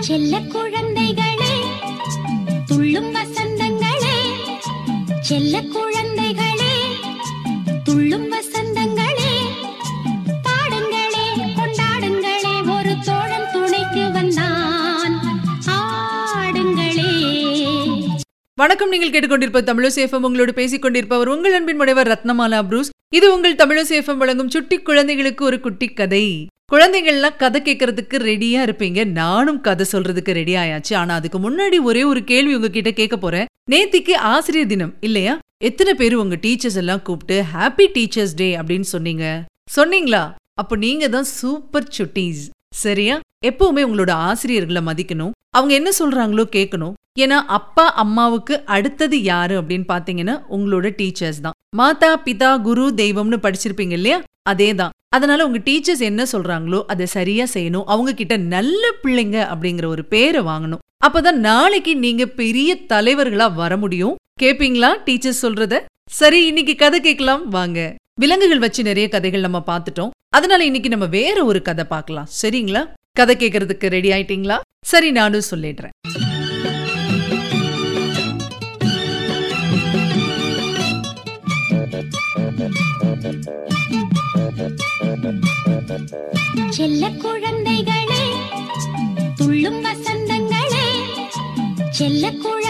செல்ல குழந்தைகளே துள்ளும் வசந்தங்களே செல்ல வணக்கம். நீங்கள் கேட்டுக்கொண்டிருப்ப தமிழசேஃபம் உங்களோடு பேசிக் கொண்டிருப்பவர் உங்கள் அன்பின் முனைவர் ரத்னமாலா புரூஸ். இது உங்கள் தமிழசேஃபம் வழங்கும் சுட்டி குழந்தைகளுக்கு ஒரு குட்டி கதை. குழந்தைகள்லாம் கதை கேட்கறதுக்கு ரெடியா இருப்பீங்க. நானும் கதை சொல்றதுக்கு ரெடி ஆயாச்சு. ஆனா அதுக்கு முன்னாடி ஒரே ஒரு கேள்வி உங்ககிட்ட கேட்க போறேன். நேத்திக்கு ஆசிரியர் தினம் இல்லையா? எத்தனை பேர் உங்க டீச்சர்ஸ் எல்லாம் கூப்பிட்டு ஹாப்பி டீச்சர்ஸ் டே அப்படின்னு சொன்னீங்க. சொன்னீங்களா? அப்ப நீங்க தான் சூப்பர் சுட்டீஸ் சரியா? எப்பவுமே உங்களோட ஆசிரியர்களை மதிக்கணும். அவங்க என்ன சொல்றாங்களோ கேட்கணும். ஏன்னா அப்பா அம்மாவுக்கு அடுத்தது யாரு அப்படின்னு பாத்தீங்கன்னா உங்களோட டீச்சர்ஸ் தான். மாதா பிதா குரு தெய்வம்னு படிச்சிருப்பீங்க இல்லையா? அதேதான் அதனால உங்க டீச்சர்ஸ் என்ன சொல்றாங்களோ அதை சரியா செய்யணும். அவங்க கிட்ட நல்ல பிள்ளைங்க அப்படிங்கிற ஒரு பேரை வாங்கணும். அப்பதான் நாளைக்கு நீங்க பெரிய தலைவர்களா வர முடியும். கேப்பீங்களா டீச்சர்ஸ் சொல்றத? சரி இன்னைக்கு கதை கேட்கலாம். வாங்க. விலங்குகள் வச்சு நிறைய கதைகள் நம்ம பார்த்துட்டோம். அதனால இன்னைக்கு நம்ம வேற ஒரு கதை பார்க்கலாம். சரிங்களா? கதை கேட்கறதுக்கு ரெடி ஆயிட்டீங்களா? சரி நானும் சொல்லிடுறேன். செல்ல குழந்தைகளே துள்ளும் வசந்தங்களே செல்ல குழந்தை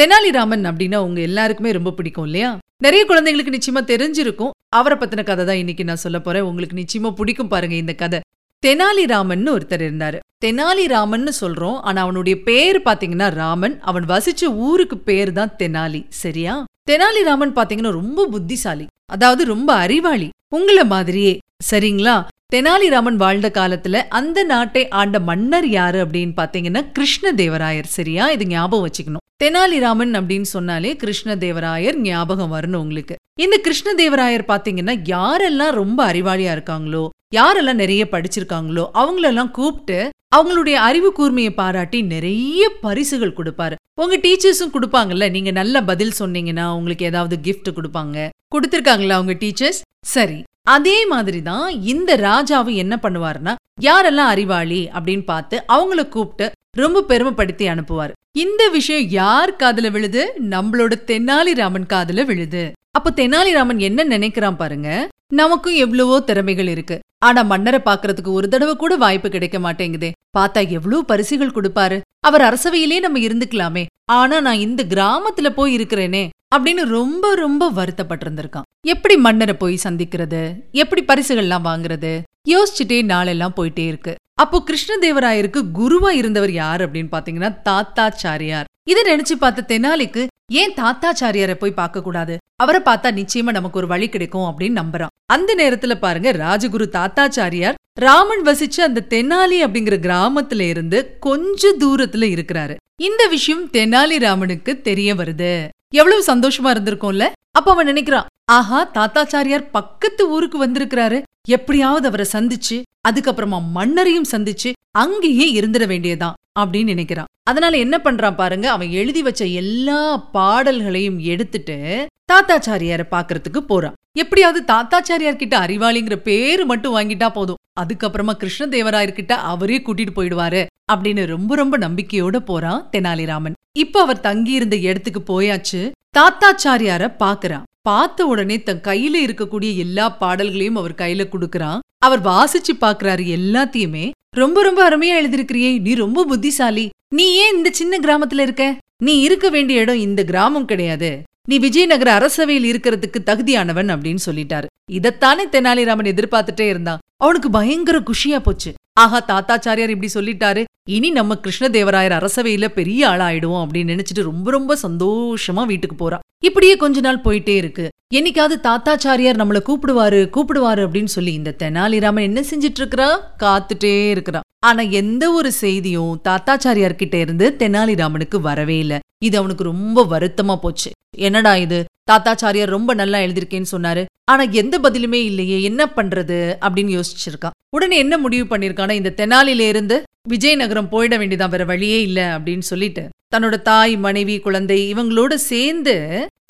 தெனாலிராமன் அப்படின்னா உங்க எல்லாருக்குமே ரொம்ப பிடிக்கும் இல்லையா? நிறைய குழந்தைங்களுக்கு நிச்சயமா தெரிஞ்சிருக்கும். அவரை பத்தின கதை தான் இன்னைக்கு நான் சொல்ல போறேன். உங்களுக்கு நிச்சயமா பிடிக்கும் பாருங்க இந்த கதை. தெனாலிராமன் ஒருத்தர் இருந்தாரு. தெனாலிராமன்னு சொல்றோம். ஆனா அவனுடைய பேர் பாத்தீங்கன்னா ராமன். அவன் வசிச்ச ஊருக்கு பேர் தான் தெனாலி. சரியா? தெனாலிராமன் பாத்தீங்கன்னா ரொம்ப புத்திசாலி. அதாவது ரொம்ப அறிவாளி. உங்கள மாதிரியே. சரிங்களா? தெனாலிராமன் வாழ்ந்த காலத்துல அந்த நாட்டை ஆண்ட மன்னர் யாரு அப்படின்னு பாத்தீங்கன்னா கிருஷ்ணதேவராயர். சரியா? இது ஞாபகம் வச்சுக்கணும். தெனாலிராமன் அப்படின்னு சொன்னாலே கிருஷ்ணதேவராயர் ஞாபகம் வரணும் உங்களுக்கு. இந்த கிருஷ்ணதேவராயர் பாத்தீங்கன்னா யாரெல்லாம் ரொம்ப அறிவாளியா இருக்காங்களோ யாரெல்லாம் நிறைய படிச்சிருக்காங்களோ அவங்களெல்லாம் கூப்பிட்டு அவங்களுடைய அறிவு கூர்மையை பாராட்டி நிறைய பரிசுகள் கொடுப்பாரு. உங்க டீச்சர்ஸும் கொடுப்பாங்கல்ல நீங்க நல்ல பதில் சொன்னீங்கன்னா உங்களுக்கு ஏதாவது கிஃப்ட் கொடுப்பாங்க. கொடுத்திருக்காங்களா உங்க டீச்சர்ஸ்? சரி அதே மாதிரி தான் இந்த ராஜாவும் என்ன பண்ணுவாருன்னா யாரெல்லாம் அறிவாளி அப்படின்னு பார்த்து அவங்கள கூப்பிட்டு ரொம்ப பெருமைப்படுத்தி அனுப்புவார். இந்த விஷயம் யார் காதுல விழுது? நம்மளோட தெனாலிராமன் காதுல விழுது. அப்ப தெனாலிராமன் என்ன நினைக்கிறான் பாருங்க? நமக்கும் எவ்வளவோ திறமைகள் இருக்கு. ஆனா மன்னரை பாக்குறதுக்கு ஒரு தடவை கூட வாய்ப்பு கிடைக்க மாட்டேங்குதே. பார்த்தா எவ்வளவு பரிசுகள் கொடுப்பாரு. அவர் அரசவையிலே நம்ம இருந்துக்கலாமே. ஆனா நான் இந்த கிராமத்துல போய் இருக்கிறேனே அப்படின்னு ரொம்ப ரொம்ப வருத்தப்பட்டிருந்திருக்கான். எப்படி மன்னரை போய் சந்திக்கிறது? எப்படி பரிசுகள்லாம் வாங்குறது? யோசிச்சுட்டே நாளெல்லாம் போயிட்டே இருக்கு. அப்போ கிருஷ்ணதேவராயருக்கு குருவா இருந்தவர் யார் அப்படின்னு பாத்தீங்கன்னா தாத்தாச்சாரியார். இதை நினைச்சு பார்த்த தெனாலிக்கு ஏன் தாத்தாச்சாரியாரை போய் பார்க்க கூடாது? அவரை பார்த்தா நிச்சயமா நமக்கு ஒரு வழி கிடைக்கும் அப்படின்னு நம்புறான். அந்த நேரத்துல பாருங்க ராஜகுரு தாத்தாச்சாரியார் ராமன் வசிச்ச அந்த தெனாலி அப்படிங்கிற கிராமத்துல இருந்து கொஞ்ச தூரத்துல இருக்கிறாரு. இந்த விஷயம் தெனாலி ராமனுக்கு தெரிய வருது. எவ்வளவு சந்தோஷமா இருந்திருக்கும்ல? அப்ப அவன் நினைக்கிறான் ஆஹா தாத்தாச்சாரியார் பக்கத்து ஊருக்கு வந்திருக்கிறாரு. எப்படியாவது அவரை சந்திச்சு அதுக்கப்புறமா மன்னரையும் சந்திச்சு அங்கேயே இருந்துட வேண்டியதான் அப்படின்னு நினைக்கிறான். அதனால என்ன பண்றான் பாருங்க அவன் எழுதி வச்ச எல்லா பாடல்களையும் எடுத்துட்டு தாத்தாச்சாரியார பாக்குறதுக்கு போறான். எப்படியாவது தாத்தாச்சாரியார் கிட்ட அறிவாளிங்கிற பேரு மட்டும் வாங்கிட்டா போதும். அதுக்கப்புறமா கிருஷ்ணதேவராயர் கிட்ட அவரே கூட்டிட்டு போயிடுவாரு அப்படின்னு ரொம்ப ரொம்ப நம்பிக்கையோட போறான் தெனாலிராமன். இப்ப அவர் தங்கி இருந்த இடத்துக்கு போயாச்சு தாத்தாச்சாரியார பாக்குறான் பார்த்த உடனே தன் கையில இருக்கக்கூடிய எல்லா பாடல்களையும் அவர் கையில கொடுக்கறான். அவர் வாசிச்சு பாக்குறாரு எல்லாத்தையுமே. ரொம்ப ரொம்ப அருமையா எழுதிருக்கிறியே நீ ரொம்ப புத்திசாலி. நீ ஏன் இந்த சின்ன கிராமத்துல இருக்க? நீ இருக்க வேண்டிய இடம் இந்த கிராமம் கிடையாது. நீ விஜயநகர அரசவையில் இருக்கிறதுக்கு தகுதியானவன் அப்படின்னு சொல்லிட்டாரு. இதத்தானே தெனாலிராமன் எதிர்பார்த்துட்டே இருந்தான். அவனுக்கு பயங்கர குஷியா போச்சு. ஆஹா தாத்தாச்சாரியார் இப்படி சொல்லிட்டாரு. இனி நம்ம கிருஷ்ணதேவராயர் அரசவையில பெரிய ஆளாயிடுவோம் அப்படின்னு நினைச்சிட்டு ரொம்ப ரொம்ப சந்தோஷமா வீட்டுக்கு போறான் இப்படியே கொஞ்ச நாள் போயிட்டே இருக்கு. என்னைக்காவது தாத்தாச்சாரியார் நம்மள கூப்பிடுவாரு கூப்பிடுவாரு அப்படின்னு சொல்லி இந்த தெனாலிராமன் என்ன செஞ்சிட்டு இருக்கிறா காத்துட்டே இருக்கிறான். ஆனா எந்த ஒரு செய்தியும் தாத்தாச்சாரியார் கிட்ட இருந்து தெனாலிராமனுக்கு வரவே இல்ல. இது அவனுக்கு ரொம்ப வருத்தமா போச்சு. என்னடா இது? தாத்தாச்சாரியார் ரொம்ப நல்லா எழுதிருக்கேன்னு சொன்னாரு. ஆனா எந்த பதிலுமே இல்லையே என்ன பண்றது அப்படின்னு யோசிச்சிருக்கான். உடனே என்ன முடிவு பண்ணிருக்கானா இந்த தெனாலில இருந்து விஜயநகரம் போயிட வேண்டியதான் வேற வழியே இல்ல அப்படின்னு சொல்லிட்டு தன்னோட தாய் மனைவி குழந்தை இவங்களோட சேர்ந்து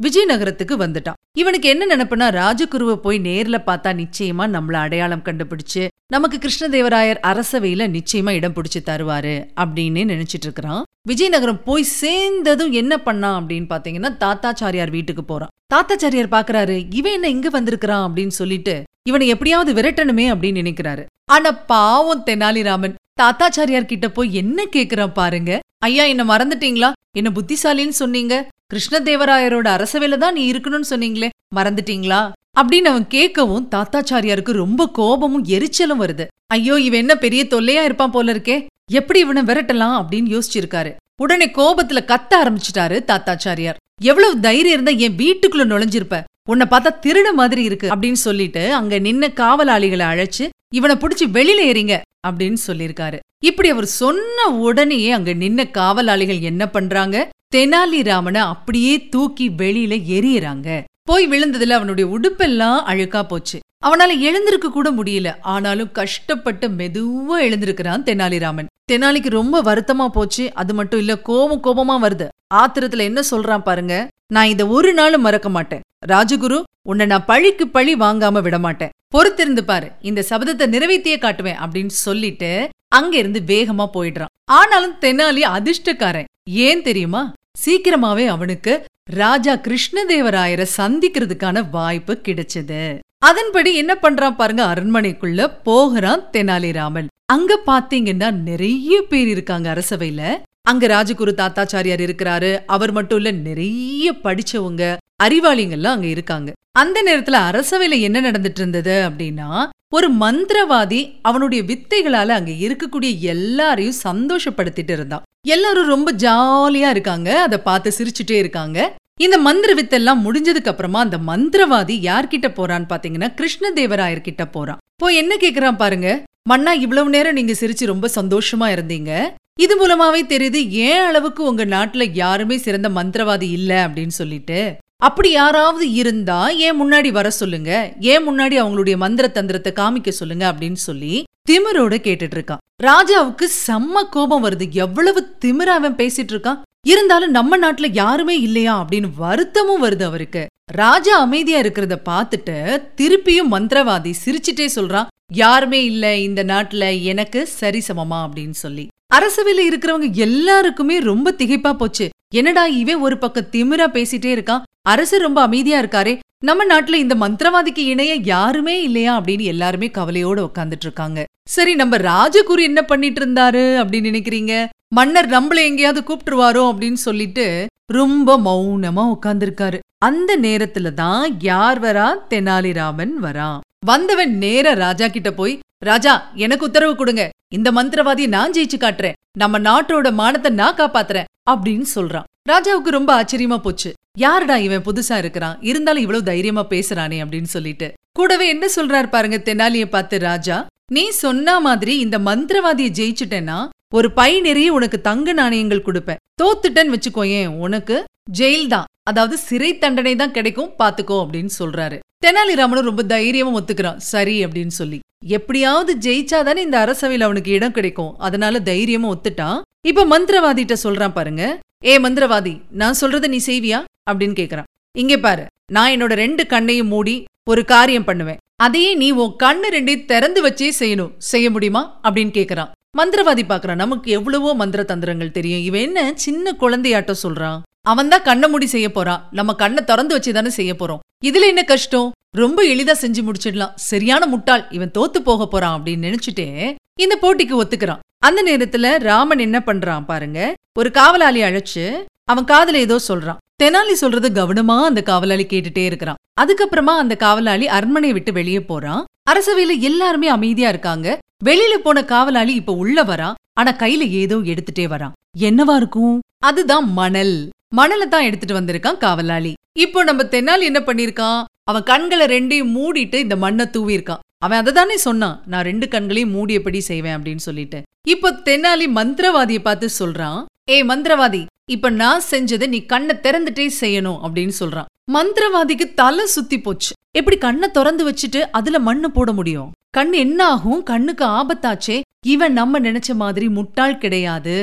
விஜயநகரத்துக்கு வந்துட்டான். இவனுக்கு என்ன நினப்புனா ராஜகுருவை போய் நேர்ல பார்த்தா நிச்சயமா நம்மள அடையாளம் கண்டுபிடிச்சு நமக்கு கிருஷ்ணதேவராயர் அரசவையில நிச்சயமா இடம் பிடிச்சு தருவாரு அப்படின்னு நினைச்சிட்டு இருக்கிறான். விஜயநகரம் போய் சேர்ந்ததும் என்ன பண்ணான் அப்படின்னு பாத்தீங்கன்னா தாத்தாச்சாரியார் வீட்டுக்கு போறான். தாத்தாச்சாரியார் பாக்குறாரு இவன் என்ன இங்க வந்திருக்கிறான் அப்படின்னு சொல்லிட்டு இவனை எப்படியாவது விரட்டணுமே அப்படின்னு நினைக்கிறாரு. ஆனா பாவம் தெனாலிராமன் தாத்தாச்சாரியார் கிட்ட போய் என்ன கேக்குறான் பாருங்க. ஐயா என்ன மறந்துட்டீங்களா? என்ன புத்திசாலின்னு சொன்னீங்க. கிருஷ்ணதேவராயரோட அரசவையில தான் நீ இருக்கணும்னு சொன்னீங்களே. மறந்துட்டீங்களா? அப்படின்னு அவன் கேட்கவும் தாத்தாச்சாரியாருக்கு ரொம்ப கோபமும் எரிச்சலும் வருது. ஐயோ இவன் என்ன பெரிய தொல்லையா இருப்பான் போல இருக்கே. எப்படி இவனை விரட்டலாம் அப்படின்னு யோசிச்சிருக்காரு. உடனே கோபத்துல கத்த ஆரம்பிச்சிட்டாரு தாத்தாச்சாரியார். எவ்வளவு தைரியம் இருந்தா என் வீட்டுக்குள்ள நுழைஞ்சிருப்ப? உன்னை பார்த்தா திருட மாதிரி இருக்கு அப்படின்னு சொல்லிட்டு அங்க நின்ன காவலாளிகளை அழைச்சு இவனை புடிச்சு வெளியில ஏறிங்க அப்படின்னு சொல்லிருக்காரு இப்படி அவர் சொன்ன உடனேயே அங்க நின்ன காவலாளிகள் என்ன பண்றாங்க? தெனாலிராமனை அப்படியே தூக்கி வெளியில எரியறாங்க போய் விழுந்ததுல அவனுடைய உடுப்பெல்லாம் அழுக்கா போச்சு. அவனால எழுந்திருக்க கூட முடியல. ஆனாலும் கஷ்டப்பட்டு மெதுவா எழுந்திருக்கிறான் தெனாலிராமன். தெனாலிக்கு ரொம்ப வருத்தமா போச்சு. அது மட்டும் இல்ல கோபம் கோபமா வருது. ஆத்திரத்துல என்ன சொல்றான் பாருங்க. நான் இத ஒரு நாளும் மறக்க மாட்டேன். ராஜகுரு உன்னை நான் பழிக்கு பழி வாங்காம விட மாட்டேன். பொறுத்திருந்து பாரு இந்த சபதத்தை நிறைவேற்றியே காட்டுவேன் அப்படின்னு சொல்லிட்டு அங்க இருந்து வேகமா போயிடுறான். ஆனாலும் தெனாலி அதிர்ஷ்டக்காரன். ஏன் தெரியுமா? சீக்கிரமாவே அவனுக்கு ராஜா கிருஷ்ணதேவராயரை சந்திக்கிறதுக்கான வாய்ப்பு கிடைச்சது. அதன்படி என்ன பண்றான் பாருங்க அரண்மனைக்குள்ள போகிறான் தெனாலிராமன். அங்க பாத்தீங்கன்னா நிறைய பேர் இருக்காங்க அரசவையில. அங்க ராஜகுரு தாத்தாச்சாரியார் இருக்கிறாரு. அவர் மட்டும் இல்ல நிறைய படிச்சவங்க அறிவாளிங்கெல்லாம் அங்க இருக்காங்க. அந்த நேரத்துல அரசவையில என்ன நடந்துட்டு இருந்தது அப்படின்னா ஒரு மந்திரவாதி அவனுடைய வித்தைகளால அங்க இருக்கக்கூடிய எல்லாரையும் சந்தோஷப்படுத்திட்டு இருந்தான். எல்லாரும் ரொம்ப ஜாலியா இருக்காங்க. அதை பார்த்து சிரிச்சுட்டே இருக்காங்க. இந்த மந்திர வித்தெல்லாம் முடிஞ்சதுக்கு அப்புறமா அந்த மந்திரவாதி யார்கிட்ட போறான்னு பாத்தீங்கன்னா கிருஷ்ணதேவராயர் கிட்ட போறான். போய் என்ன கேக்குறான் பாருங்க. மன்னா இவ்வளவு நேரம் நீங்க சிரிச்சு ரொம்ப சந்தோஷமா இருந்தீங்க. இது மூலமாவே தெரியுது ஏன் அளவுக்கு உங்க நாட்டுல யாருமே சிறந்த மந்திரவாதி இல்ல அப்படின்னு சொல்லிட்டு. அப்படி யாராவது இருந்தா ஏன் முன்னாடி வர சொல்லுங்க? ஏன் முன்னாடி அவங்களுடைய மந்திர தந்திரத்தை காமிக்க சொல்லுங்க அப்படின்னு சொல்லி திமிரோட கேட்டுட்டு இருக்கான். ராஜாவுக்கு செம்ம கோபம் வருது. எவ்வளவு திமிர அவன் பேசிட்டு இருக்கான். இருந்தாலும் நம்ம நாட்டுல யாருமே இல்லையா அப்படின்னு வருத்தமும் வருது அவருக்கு. ராஜா அமைதியா இருக்கிறத பார்த்துட்டு திருப்பியும் மந்திரவாதி சிரிச்சிட்டே சொல்றான். யாருமே இல்ல இந்த நாட்டுல எனக்கு சரிசமமா அப்படின்னு சொல்லி. அரசவையில இருக்கிறவங்க எல்லாருக்குமே ரொம்ப திகைப்பா போச்சு. என்னடா இவன் ஒரு பக்கம் திமிரா பேசிட்டே இருக்கான் அரசு ரொம்ப அமைதியா இருக்காரே நம்ம நாட்டுல இந்த மந்திரவாதிக்கு இணைய யாருமே இல்லையா அப்படின்னு எல்லாருமே கவலையோட உட்காந்துட்டு இருக்காங்க. சரி நம்ம ராஜகுரு என்ன பண்ணிட்டு இருந்தாரு அப்படின்னு நினைக்கிறீங்க? மன்னர் நம்மள எங்கேயாவது கூப்பிட்டுருவாரோ அப்படின்னு சொல்லிட்டு ரொம்ப மௌனமா உட்கார்ந்துருக்காரு அந்த நேரத்துல தான் யார் வரா? தெனாலிராமன் வரான் வந்தவன் நேர ராஜா கிட்ட போய் ராஜா எனக்கு உத்தரவு கொடுங்க. இந்த மந்திரவாதியை நான் ஜெயிச்சு காட்டுறேன். நம்ம நாட்டோட மானத்தை நான் காப்பாத்துறேன் அப்படின்னு சொல்றான். ராஜாவுக்கு ரொம்ப ஆச்சரியமா போச்சு. யாருடா இவன் புதுசா இருக்கிறான்? இருந்தாலும் இவ்வளவு தைரியமா பேசுறானே அப்படின்னு சொல்லிட்டு. கூடவே என்ன சொல்றாரு பாருங்க தெனாலிய பார்த்து ராஜா நீ சொன்ன மாதிரி இந்த மந்திரவாதிய ஜெயிச்சுட்டேன்னா ஒரு பை நிறைய உனக்கு தங்க நாணயங்கள் கொடுப்பேன். தோத்துட்டேன்னு வச்சுக்கோயேன் உனக்கு ஜெயில் தான் அதாவது சிறை தண்டனை தான் கிடைக்கும் பாத்துக்கோ அப்படின்னு சொல்றாரு. தெனாலிராமனும் ரொம்ப தைரியமா ஒத்துக்கிறான். சரி அப்படின்னு சொல்லி. எப்படியாவது ஜெயிச்சாதானே இந்த அரசவையில் அவனுக்கு இடம் கிடைக்கும். அதனால தைரியமா ஒத்துட்டான் இப்ப மந்திரவாதிட்ட சொல்றான் பாருங்க. ஏ மந்திரவாதி நான் சொல்றத நீ செய்வியா? அப்படின்னு கேக்குறான். இங்க பாரு நான் என்னோட ரெண்டு கண்ணையும் மூடி ஒரு காரியம் பண்ணுவேன். அதையே நீ உன் கண்ணு ரெண்டையும் திறந்து வச்சே செய்யணும். செய்ய முடியுமா? அப்படின்னு கேக்குறான். மந்திரவாதி பாக்குறான் நமக்கு எவ்வளவோ மந்திர தந்திரங்கள் தெரியும். இவன் என்ன சின்ன குழந்தையாட்டம் சொல்றான்? அவன் தான் கண்ணை மூடி செய்ய போறான் நம்ம கண்ணை திறந்து வச்சு தானே செய்ய போறோம். இதுல என்ன கஷ்டம்? ரொம்ப எளிதா செஞ்சு முடிச்சிடலாம். சரியான முட்டாள் இவன் தோத்து போக போறான் அப்படின்னு நினைச்சிட்டே இந்த போட்டிக்கு ஒத்துக்கிறான். அந்த நேரத்துல ராமன் என்ன பண்றான் பாருங்க. ஒரு காவலாளி அழைச்சு அவன் காதல ஏதோ சொல்றான். தெனாலி சொல்றது கவனமா அந்த காவலாளி கேட்டுட்டே இருக்கிறான். அதுக்கப்புறமா அந்த காவலாளி அரண்மனையை விட்டு வெளியே போறான். அரசவையில எல்லாருமே அமைதியா இருக்காங்க. வெளியில போன காவலாளி இப்ப உள்ள வரான். ஆனா கையில ஏதோ எடுத்துட்டே வரான். என்னவா இருக்கும்? அதுதான் மணல். மணலை தான் எடுத்துட்டு வந்திருக்கான் காவலாளி. இப்போ நம்ம தென்னாலி என்ன பண்ணிருக்கான்? அவன் கண்களை ரெண்டையும் மூடிட்டு இந்த மண்ணை தூவி இருக்கான் அவன் அதை தானே சொன்னான் நான் ரெண்டு கண்களையும் மூடியபடி செய்வேன் அப்படின்னு சொல்லிட்டு. இப்போ தென்னாலி மந்திரவாதியை பார்த்து சொல்றான் ஏய் மந்திரவாதி இப்ப நான் செஞ்சதை நீ கண்ணை திறந்துட்டே செய்யணும் அப்படின்னு சொல்றான். மந்திரவாதிக்கு தலை சுத்தி போச்சு. எப்படி கண்ணை திறந்து வச்சுட்டு அதுல மண்ணு போட முடியும்? கண் என்ன ஆகும்? கண்ணுக்கு ஆபத்தாச்சே. இவன் நம்ம நினைச்ச மாதிரி முட்டாள் கிடையாது.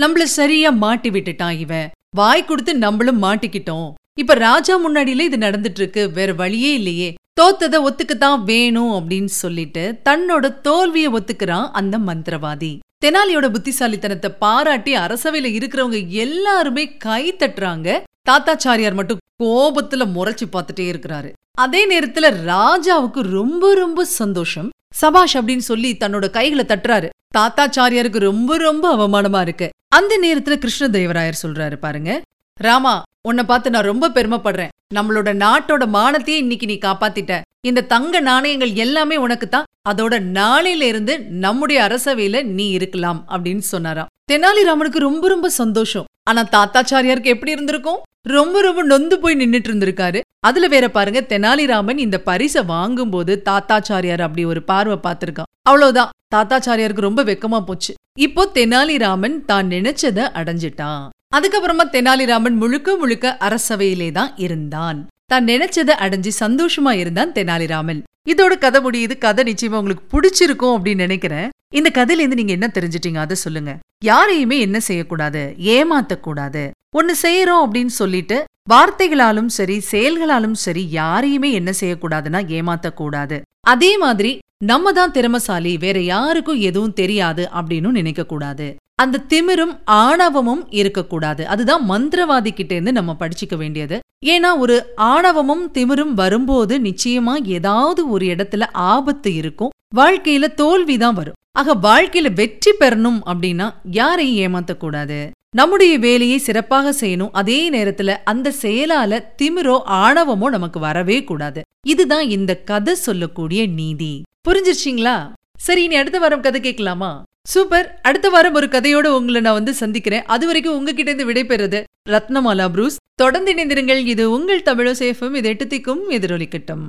நம்மள சரியா மாட்டி விட்டுட்டான் இவன். வாய் கொடுத்து நம்மளும் மாட்டிக்கிட்டோம். இப்ப ராஜா முன்னாடியில இது நடந்துட்டு இருக்கு வேற வழியே இல்லையே. தோத்தத ஒத்துக்கத்தான் வேணும் அப்படின்னு சொல்லிட்டு தன்னோட தோல்வியை ஒத்துக்கிறான் அந்த மந்திரவாதி. தெனாலியோட புத்திசாலித்தனத்தை பாராட்டி அரசவையில இருக்கிறவங்க எல்லாருமே கை தட்டுறாங்க. தாத்தாச்சாரியார் மட்டும் கோபத்துல முறைச்சு பார்த்துட்டே இருக்கிறாரு. அதே நேரத்துல ராஜாவுக்கு ரொம்ப ரொம்ப சந்தோஷம். சபாஷ் அப்படின்னு சொல்லி தன்னோட கைகளை தட்டுறாரு. தாத்தாச்சாரியாருக்கு ரொம்ப ரொம்ப அவமானமா இருக்கு. அந்த நேரத்துல கிருஷ்ணதேவராயர் சொல்றாரு பாருங்க ராமா உன்னை பார்த்து நான் ரொம்ப பெருமைப்படுறேன். நம்மளோட நாட்டோட மானத்தையே இன்னைக்கு நீ காப்பாத்திட்ட. இந்த தங்க நாணயங்கள் எல்லாமே உனக்கு தான் அதோட நாளையில இருந்து நம்முடைய அரசவையில நீ இருக்கலாம். அப்படின்னு சொன்னாராம். தெனாலிராமனுக்கு ரொம்ப ரொம்ப சந்தோஷம். ஆனா தாத்தாச்சாரியாருக்கு எப்படி இருந்திருக்கும்? ரொம்ப ரொம்ப நொந்து போய் நின்னுட்டு இருந்திருக்காரு அதுல வேற பாருங்க தெனாலிராமன் இந்த பரிசை வாங்கும்போது தாத்தாச்சாரியார் அப்படி ஒரு பார்வை பார்த்திருக்கான். அவ்வளவுதான். தாத்தாச்சாரியாருக்கு ரொம்ப வெக்கமா போச்சு. இப்போ தெனாலிராமன் தான் நினைச்சத அடைஞ்சிட்டான். அதுக்கப்புறமா தெனாலிராமன் முழுக்க முழுக்க அரசவையிலே தான் இருந்தான். தான் நினைச்சத அடைஞ்சு சந்தோஷமா இருந்தான் தெனாலிராமன். இதோட கதை முடியுது. கதை நிச்சயமா உங்களுக்கு பிடிச்சிருக்கும் அப்படின்னு நினைக்கிறேன். இந்த கதையில இருந்து நீங்க என்ன தெரிஞ்சிட்டீங்க? அதை சொல்லுங்க. யாரையுமே என்ன செய்யக்கூடாது? ஏமாத்தக்கூடாது. ஒன்னு செய்யறோம் அப்படின்னு சொல்லிட்டு வார்த்தைகளாலும் சரி செயல்களாலும் சரி யாரையுமே என்ன செய்யக்கூடாதுன்னா ஏமாத்தக்கூடாது. அதே மாதிரி நம்ம தான் திறமசாலி வேற யாருக்கும் எதுவும் தெரியாது அப்படின்னு நினைக்க கூடாது அந்த திமிரும் ஆணவமும் இருக்கக்கூடாது. அதுதான் மந்திரவாதி கிட்ட இருந்து நம்ம படிச்சுக்க வேண்டியது. ஏன்னா ஒரு ஆணவமும் திமிரும் வரும்போது நிச்சயமா ஏதாவது ஒரு இடத்துல ஆபத்து இருக்கும். வாழ்க்கையில தோல்விதான் வரும். ஆக வாழ்க்கையில வெற்றி பெறணும் அப்படின்னா யாரையும் ஏமாத்தக்கூடாது. நம்முடைய வேலையை சிறப்பாக செய்யணும். அதே நேரத்துல அந்த செயலால திமிரோ ஆணவமோ நமக்கு வரவே கூடாது. இதுதான் இந்த கதை சொல்லக்கூடிய நீதி. புரிஞ்சிருச்சிங்களா? சரி இனி அடுத்த வாரம் கதை கேட்கலாமா? சூப்பர். அடுத்த வாரம் ஒரு கதையோட உங்களை நான் வந்து சந்திக்கிறேன். அது வரைக்கும் உங்ககிட்ட இருந்து விடைபெறுது ரத்னமாலா ப்ரூஸ். தொடர்ந்து இணைந்திருங்கள். இது உங்கள் தமிழோ சேஃபும் இது எட்டு திக்கும் எதிரொலிக்கட்டும்.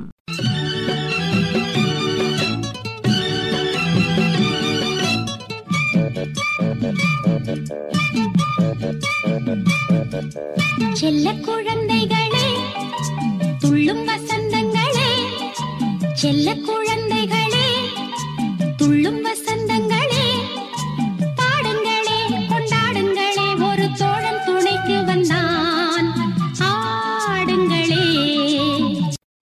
செல்ல குழந்தைகளே துள்ளும் வசந்தங்களே செல்ல குழந்தைகளே துள்ளும் வசந்தங்களே. பாடுங்களே கொண்டாடுங்களே ஒரு தோழன் துணைக்கு வந்தான். ஆடுங்களே.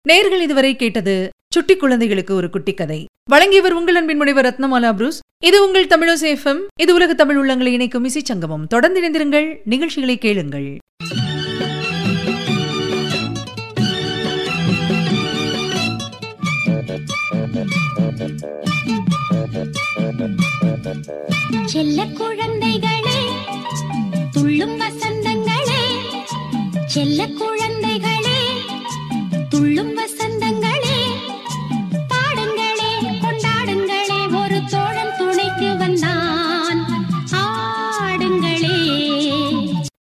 நேர்கள் இதுவரை கேட்டது சுட்டி குழந்தைகளுக்கு ஒரு குட்டி கதை. வழங்கியவர் உங்கள் அன்பின் முனைவர் ரத்னமாலா புரூஸ். இது உங்கள் தமிழோ சேஃபம் இது உலக தமிழ் உள்ளங்களை இணைக்கும் இசை சங்கமம். தொடர்ந்து இணைந்திருங்கள். நிகழ்ச்சிகளை கேளுங்கள். செல்ல குழந்தைகளே துள்ளும் வசந்தங்களே செல்ல